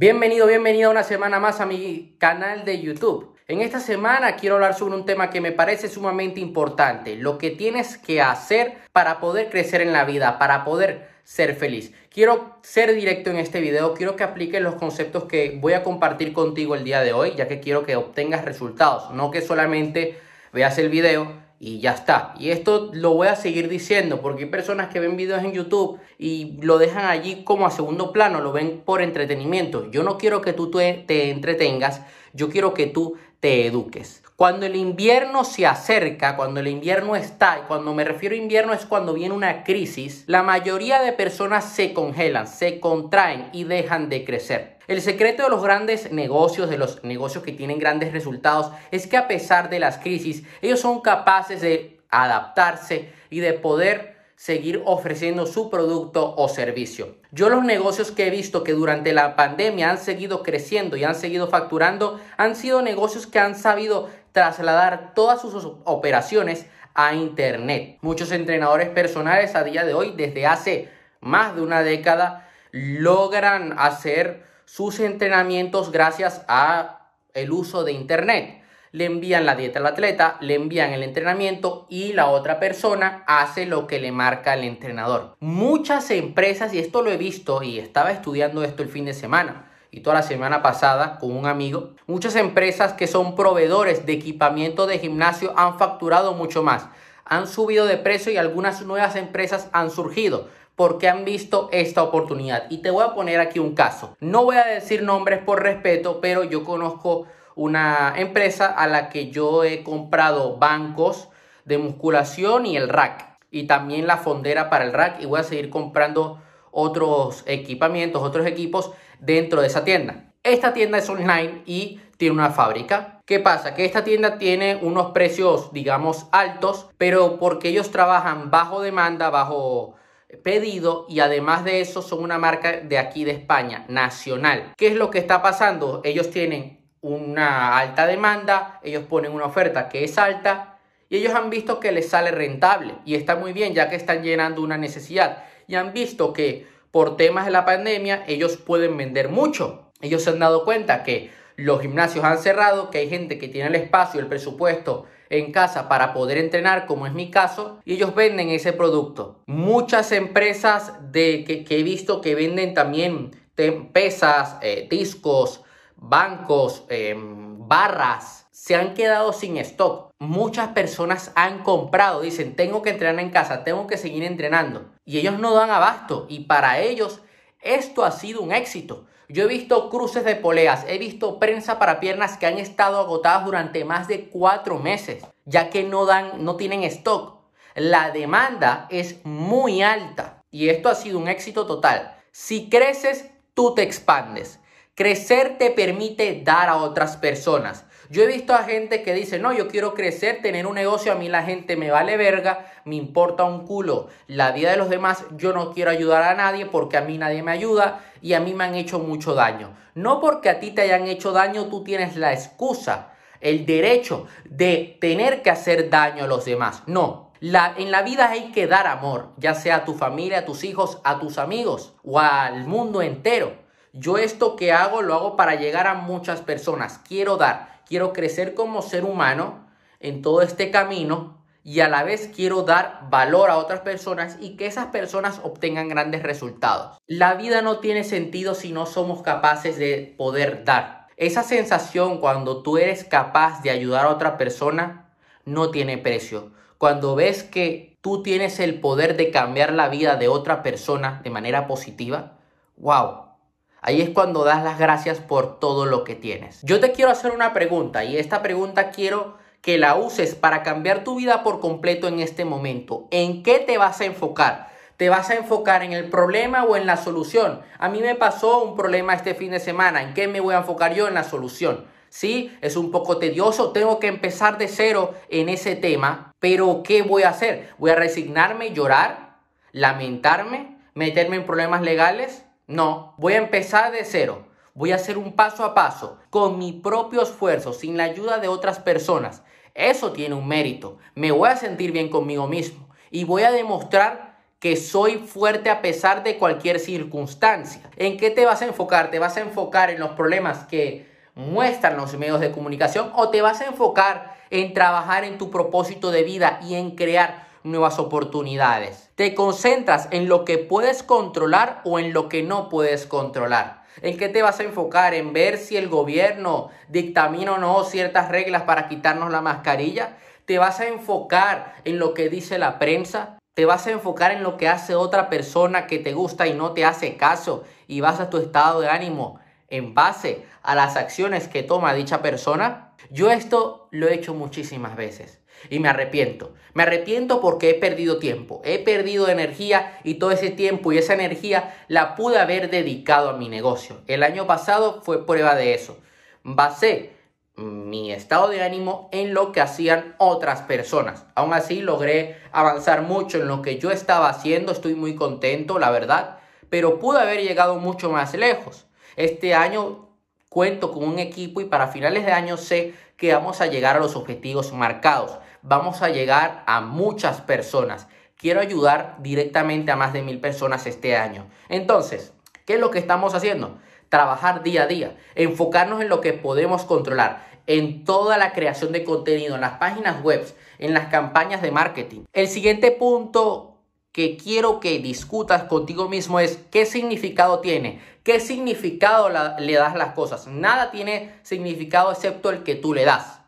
Bienvenido, bienvenido una semana más a mi canal de YouTube. En esta semana quiero hablar sobre un tema que me parece sumamente importante, lo que tienes que hacer para poder crecer en la vida, para poder ser feliz. Quiero ser directo en este video, quiero que apliques los conceptos que voy a compartir contigo el día de hoy, ya que quiero que obtengas resultados, no que solamente veas el video y ya está. Y esto lo voy a seguir diciendo porque hay personas que ven videos en YouTube y lo dejan allí como a segundo plano, lo ven por entretenimiento. Yo no quiero que tú te entretengas, yo quiero que tú te eduques. Cuando el invierno se acerca, cuando el invierno está, y cuando me refiero a invierno es cuando viene una crisis, la mayoría de personas se congelan, se contraen y dejan de crecer. El secreto de los grandes negocios, de los negocios que tienen grandes resultados, es que a pesar de las crisis, ellos son capaces de adaptarse y de poder seguir ofreciendo su producto o servicio. Yo los negocios que he visto que durante la pandemia han seguido creciendo y han seguido facturando han sido negocios que han sabido trasladar todas sus operaciones a Internet. Muchos entrenadores personales a día de hoy, desde hace más de una década, logran hacer sus entrenamientos gracias a el uso de Internet le envían la dieta al atleta, le envían el entrenamiento y la otra persona hace lo que le marca el entrenador. Muchas empresas, y esto lo he visto y estaba estudiando esto el fin de semana y toda la semana pasada con un amigo, muchas empresas que son proveedores de equipamiento de gimnasio han facturado mucho más, han subido de precio y algunas nuevas empresas han surgido porque han visto esta oportunidad. Y te voy a poner aquí un caso. No voy a decir nombres por respeto, pero yo conozco una empresa a la que yo he comprado bancos de musculación y el rack y también la fondera para el rack y voy a seguir comprando otros equipamientos, otros equipos dentro de esa tienda. Esta tienda es online y tiene una fábrica. ¿Qué pasa? Que esta tienda tiene unos precios, digamos, altos, pero porque ellos trabajan bajo demanda, bajo pedido y además de eso son una marca de aquí de España, nacional. ¿Qué es lo que está pasando? Ellos tienen una alta demanda, ellos ponen una oferta que es alta y ellos han visto que les sale rentable y está muy bien ya que están llenando una necesidad y han visto que por temas de la pandemia ellos pueden vender mucho. Ellos se han dado cuenta que los gimnasios han cerrado, que hay gente que tiene el espacio, el presupuesto en casa para poder entrenar, como es mi caso, y ellos venden ese producto. Muchas empresas de, que, he visto que venden también pesas, eh, discos, bancos, em, barras, se han quedado sin stock. Muchas personas han comprado, dicen, tengo que entrenar en casa, tengo que seguir entrenando. Y ellos no dan abasto. Y para ellos esto ha sido un éxito. Yo he visto cruces de poleas, he visto prensa para piernas que han estado agotadas durante más de cuatro meses, ya que no dan, no tienen stock. La demanda es muy alta y esto ha sido un éxito total. Si creces, tú te expandes. Crecer te permite dar a otras personas. Yo he visto a gente que dice, no, yo quiero crecer, tener un negocio, a mí la gente me vale verga, me importa un culo la vida de los demás, yo no quiero ayudar a nadie porque a mí nadie me ayuda y a mí me han hecho mucho daño. No porque a ti te hayan hecho daño, tú tienes la excusa, el derecho de tener que hacer daño a los demás. No, la, en la vida hay que dar amor, ya sea a tu familia, a tus hijos, a tus amigos o al mundo entero. Yo esto que hago lo hago para llegar a muchas personas. Quiero dar, quiero crecer como ser humano en todo este camino y a la vez quiero dar valor a otras personas y que esas personas obtengan grandes resultados. La vida no tiene sentido si no somos capaces de poder dar. Esa sensación cuando tú eres capaz de ayudar a otra persona no tiene precio. Cuando ves que tú tienes el poder de cambiar la vida de otra persona de manera positiva, wow, Ahí es cuando das las gracias por todo lo que tienes. Yo te quiero hacer una pregunta y esta pregunta quiero que la uses para cambiar tu vida por completo en este momento. ¿En qué te vas a enfocar? ¿Te vas a enfocar en el problema o en la solución? A mí me pasó un problema este fin de semana. ¿En qué me voy a enfocar yo? En la solución. Sí, es un poco tedioso, tengo que empezar de cero en ese tema, pero ¿qué voy a hacer? ¿Voy a resignarme, llorar, lamentarme, meterme en problemas legales? No, voy a empezar de cero. Voy a hacer un paso a paso, con mi propio esfuerzo, sin la ayuda de otras personas. Eso tiene un mérito. Me voy a sentir bien conmigo mismo y voy a demostrar que soy fuerte a pesar de cualquier circunstancia. ¿En qué te vas a enfocar? ¿Te vas a enfocar en los problemas que muestran los medios de comunicación o te vas a enfocar en trabajar en tu propósito de vida y en crear nuevas oportunidades? ¿Te concentras en lo que puedes controlar o en lo que no puedes controlar? ¿En qué te vas a enfocar? ¿En ver si el gobierno dictamina o no ciertas reglas para quitarnos la mascarilla? ¿Te vas a enfocar en lo que dice la prensa? ¿Te vas a enfocar en lo que hace otra persona que te gusta y no te hace caso? Y vas a tu estado de ánimo en base a las acciones que toma dicha persona? Yo esto lo he hecho muchísimas veces y me arrepiento. Me arrepiento porque he perdido tiempo, he perdido energía y todo ese tiempo y esa energía la pude haber dedicado a mi negocio. El año pasado fue prueba de eso. Basé mi estado de ánimo en lo que hacían otras personas. Aún así logré avanzar mucho en lo que yo estaba haciendo, estoy muy contento, la verdad, pero pude haber llegado mucho más lejos. Este año cuento con un equipo y para finales de año sé que vamos a llegar a los objetivos marcados. Vamos a llegar a muchas personas. Quiero ayudar directamente a más de mil personas este año. Entonces, ¿qué es lo que estamos haciendo? Trabajar día a día, enfocarnos en lo que podemos controlar, en toda la creación de contenido, en las páginas web, en las campañas de marketing. El siguiente punto que quiero que discutas contigo mismo es qué significado tiene, qué significado le das las cosas. Nada tiene significado excepto el que tú le das.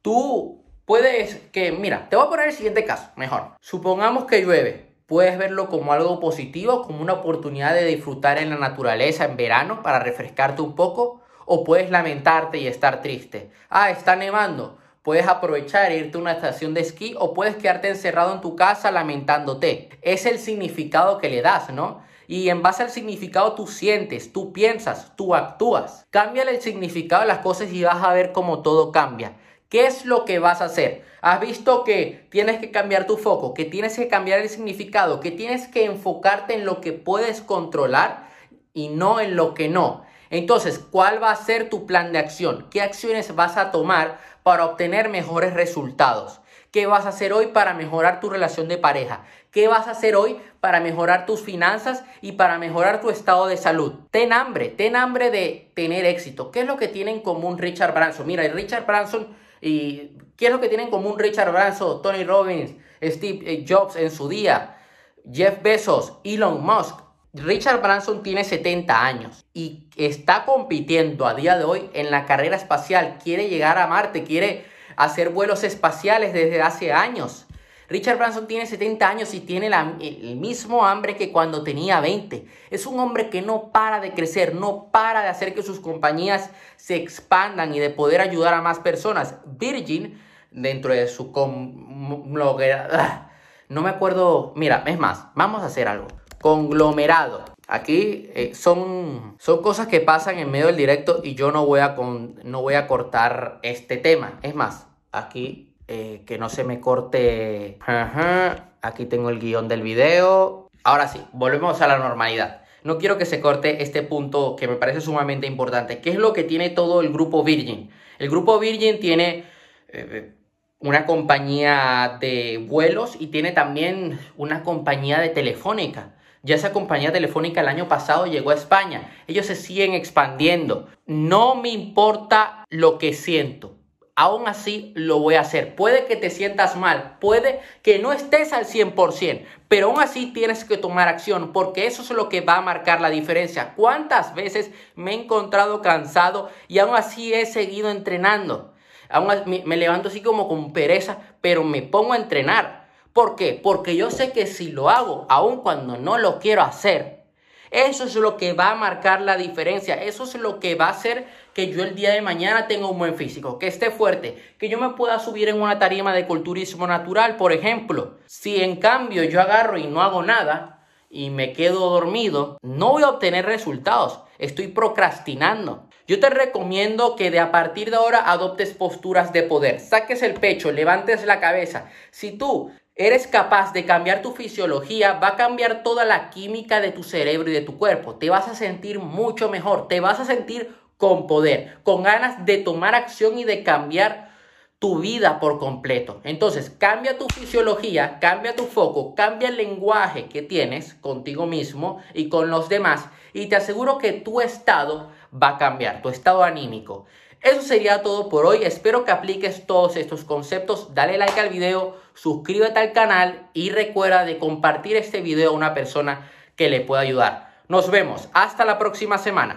Tú puedes que, mira, te voy a poner el siguiente caso, mejor. Supongamos que llueve. Puedes verlo como algo positivo, como una oportunidad de disfrutar en la naturaleza en verano para refrescarte un poco, o puedes lamentarte y estar triste. Ah, está nevando Puedes aprovechar e irte a una estación de esquí o puedes quedarte encerrado en tu casa lamentándote. Es el significado que le das, ¿no? Y en base al significado tú sientes, tú piensas, tú actúas. Cámbiale el significado de las cosas y vas a ver cómo todo cambia. ¿Qué es lo que vas a hacer? Has visto que tienes que cambiar tu foco, que tienes que cambiar el significado, que tienes que enfocarte en lo que puedes controlar y no en lo que no. Entonces, ¿cuál va a ser tu plan de acción? ¿Qué acciones vas a tomar para obtener mejores resultados? ¿Qué vas a hacer hoy para mejorar tu relación de pareja? ¿Qué vas a hacer hoy para mejorar tus finanzas y para mejorar tu estado de salud? Ten hambre, ten hambre de tener éxito. ¿Qué es lo que tiene en común Richard Branson? Mira, Richard Branson y ¿qué es lo que tiene en común Richard Branson, Tony Robbins, Steve Jobs en su día, Jeff Bezos, Elon Musk? Richard Branson tiene 70 años y está compitiendo a día de hoy en la carrera espacial. Quiere llegar a Marte, quiere hacer vuelos espaciales desde hace años. Richard Branson tiene 70 años y tiene el mismo hambre que cuando tenía 20. Es un hombre que no para de crecer, no para de hacer que sus compañías se expandan y de poder ayudar a más personas. Virgin, dentro de su no me acuerdo, mira, es más, vamos a hacer algo conglomerado. Aquí eh, son, son cosas que pasan en medio del directo y yo no voy a, con, no voy a cortar este tema. Es más, aquí eh, que no se me corte. Aquí tengo el guion del video. Ahora sí, volvemos a la normalidad. No quiero que se corte este punto que me parece sumamente importante. ¿Qué es lo que tiene todo el grupo Virgin? El grupo Virgin tiene eh, una compañía de vuelos y tiene también una compañía de telefónica. Ya esa compañía telefónica el año pasado llegó a España. Ellos se siguen expandiendo. No me importa lo que siento. Aún así lo voy a hacer. Puede que te sientas mal, puede que no estés al 100%, pero aún así tienes que tomar acción porque eso es lo que va a marcar la diferencia. ¿Cuántas veces me he encontrado cansado y aún así he seguido entrenando? Aún me levanto así como con pereza, pero me pongo a entrenar. ¿Por qué? Porque yo sé que si lo hago, aun cuando no lo quiero hacer, eso es lo que va a marcar la diferencia. Eso es lo que va a hacer que yo el día de mañana tenga un buen físico, que esté fuerte, que yo me pueda subir en una tarima de culturismo natural, por ejemplo. Si en cambio yo agarro y no hago nada y me quedo dormido, no voy a obtener resultados. Estoy procrastinando. Yo te recomiendo que de a partir de ahora adoptes posturas de poder. Saques el pecho, levantes la cabeza. Si tú eres capaz de cambiar tu fisiología, va a cambiar toda la química de tu cerebro y de tu cuerpo. Te vas a sentir mucho mejor, te vas a sentir con poder, con ganas de tomar acción y de cambiar tu vida por completo. Entonces, cambia tu fisiología, cambia tu foco, cambia el lenguaje que tienes contigo mismo y con los demás y te aseguro que tu estado va a cambiar, tu estado anímico. Eso sería todo por hoy. Espero que apliques todos estos conceptos. Dale like al video, suscríbete al canal y recuerda de compartir este video a una persona que le pueda ayudar. Nos vemos. Hasta la próxima semana.